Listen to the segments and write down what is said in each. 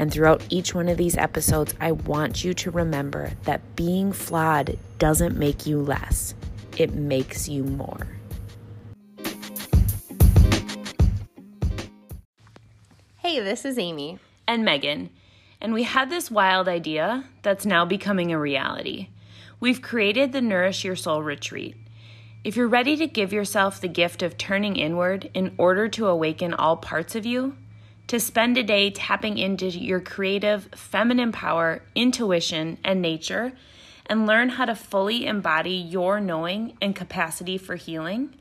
And throughout each one of these episodes, I want you to remember that being flawed doesn't make you less, it makes you more. Hey, this is Amy. And Megan. And we had this wild idea that's now becoming a reality. We've created the Nourish Your Soul retreat. If you're ready to give yourself the gift of turning inward in order to awaken all parts of you, to spend a day tapping into your creative, feminine power, intuition, and nature, and learn how to fully embody your knowing and capacity for healing.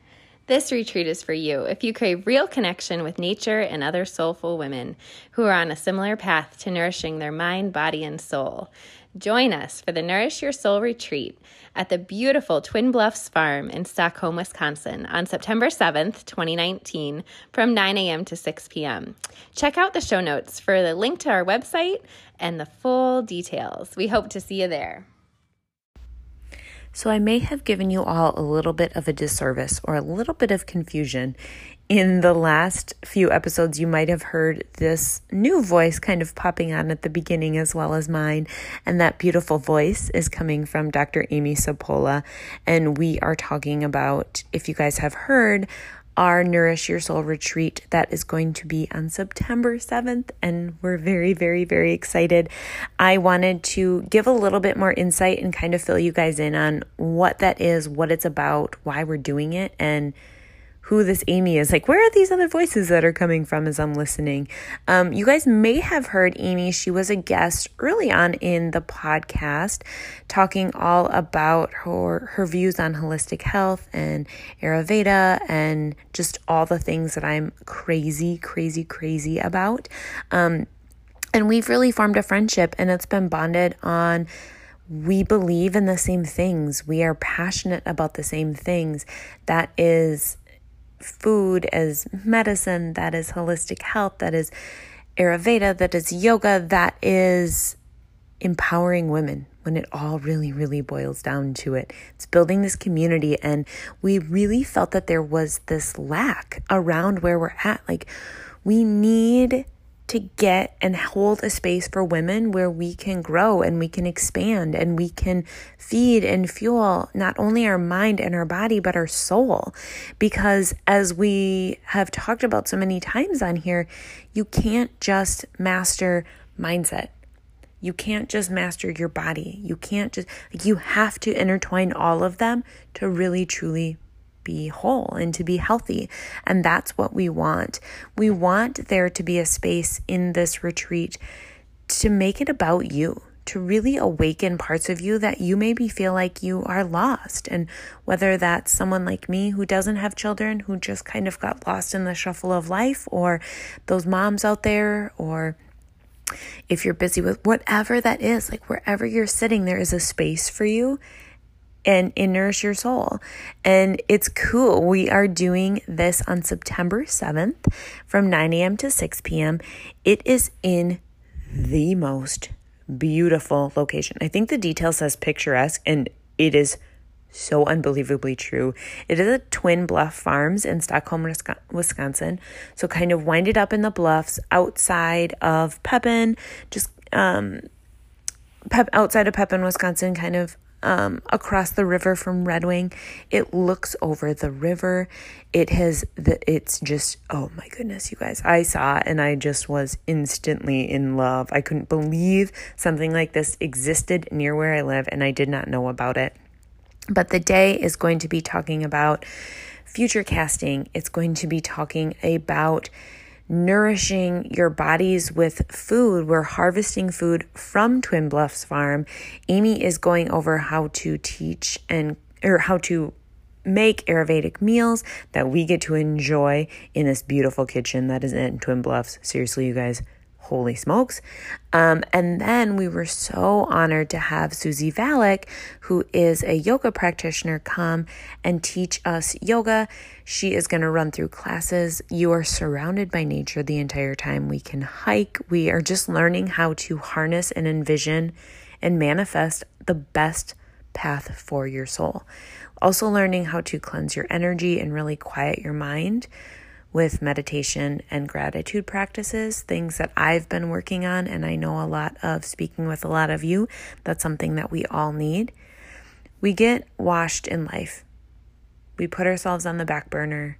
This retreat is for you if you crave real connection with nature and other soulful women who are on a similar path to nourishing their mind, body, and soul. Join us for the Nourish Your Soul retreat at the beautiful Twin Bluffs Farm in Stockholm, Wisconsin on September 7th, 2019, from 9 a.m. to 6 p.m. Check out the show notes for the link to our website and the full details. We hope to see you there. So, I may have given you all a little bit of a disservice or a little bit of confusion in the last few episodes, you might have heard this new voice kind of popping on at the beginning as well as mine. And that beautiful voice is coming from Dr. Amy Sapola. And we are talking about, if you guys have heard, our Nourish Your Soul retreat that is going to be on September 7th. And we're very, very, very excited. I wanted to give a little bit more insight and kind of fill you guys in on what that is, what it's about, why we're doing it, and who this Amy is. Like, where are these other voices that are coming from as I'm listening? Um, you guys may have heard Amy. She was a guest early on in the podcast talking all about her, her views on holistic health and Ayurveda and just all the things that I'm crazy, crazy, crazy about. Um, and we've really formed a friendship and it's been bonded on we believe in the same things. We are passionate about the same things. That is food as medicine, that is holistic health, that is Ayurveda, that is yoga, that is empowering women when it all really, really boils down to it. It's building this community. And we really felt that there was this lack around where we're at. Like, we need to get and hold a space for women where we can grow and we can expand and we can feed and fuel not only our mind and our body, but our soul. Because as we have talked about so many times on here, you can't just master mindset. You can't just master your body. You can't just, like, you have to intertwine all of them to really truly be whole and to be healthy. And that's what we want. We want there to be a space in this retreat to make it about you, to really awaken parts of you that you maybe feel like you are lost. And whether that's someone like me who doesn't have children, who just kind of got lost in the shuffle of life, or those moms out there, or if you're busy with whatever that is, like wherever you're sitting, there is a space for you and, nourish your soul. And it's cool. We are doing this on September 7th from 9 a.m. to 6 p.m. It is in the most beautiful location. I think the detail says picturesque, and it is so unbelievably true. It is a Twin Bluff Farms in Stockholm, Wisconsin. So kind of winded up in the bluffs outside of Pepin, just um, Pep outside of Pepin, Wisconsin, kind of um, across the river from Red Wing. It looks over the river. It has the. It's just oh my goodness, you guys! I saw it and I just was instantly in love. I couldn't believe something like this existed near where I live, and I did not know about it. But the day is going to be talking about future casting. It's going to be talking about nourishing your bodies with food. We're harvesting food from Twin Bluffs Farm. Amy is going over how to teach and or how to make Ayurvedic meals that we get to enjoy in this beautiful kitchen that is in Twin Bluffs. Seriously, you guys, holy smokes. Um, and then we were so honored to have Susie Valek, who is a yoga practitioner, come and teach us yoga. She is going to run through classes. You are surrounded by nature the entire time. We can hike. We are just learning how to harness and envision and manifest the best path for your soul. Also, learning how to cleanse your energy and really quiet your mind with meditation and gratitude practices, things that I've been working on, and I know a lot of speaking with a lot of you. That's something that we all need. We get washed in life. We put ourselves on the back burner.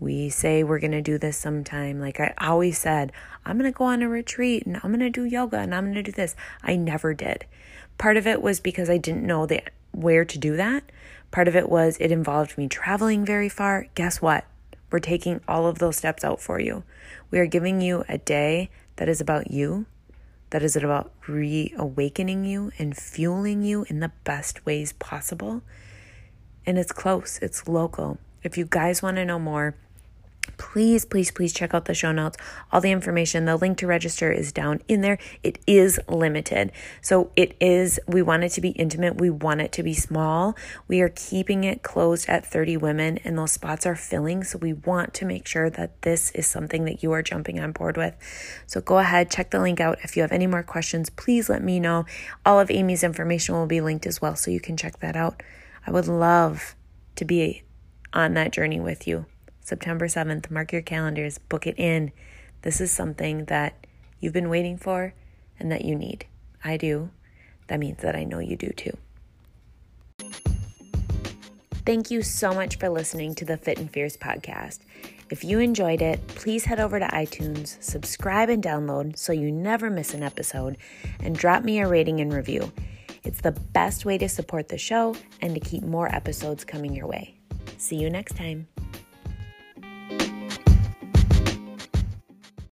We say we're going to do this sometime. Like I always said, I'm going to go on a retreat and I'm going to do yoga and I'm going to do this. I never did. Part of it was because I didn't know the, where to do that. Part of it was it involved me traveling very far. Guess what? We're taking all of those steps out for you. We are giving you a day that is about you, that is about reawakening you and fueling you in the best ways possible. And it's close, it's local. If you guys want to know more, please, please, please check out the show notes. All the information, the link to register is down in there. It is limited. So it is, we want it to be intimate. We want it to be small. We are keeping it closed at 30 women and those spots are filling. So we want to make sure that this is something that you are jumping on board with. So go ahead, check the link out. If you have any more questions, please let me know. All of Amy's information will be linked as well. So you can check that out. I would love to be on that journey with you. September 7th. Mark your calendars, book it in. This is something that you've been waiting for and that you need. I do. That means that I know you do too. Thank you so much for listening to the Fit and Fierce podcast. If you enjoyed it, please head over to iTunes, subscribe and download so you never miss an episode, and drop me a rating and review. It's the best way to support the show and to keep more episodes coming your way. See you next time.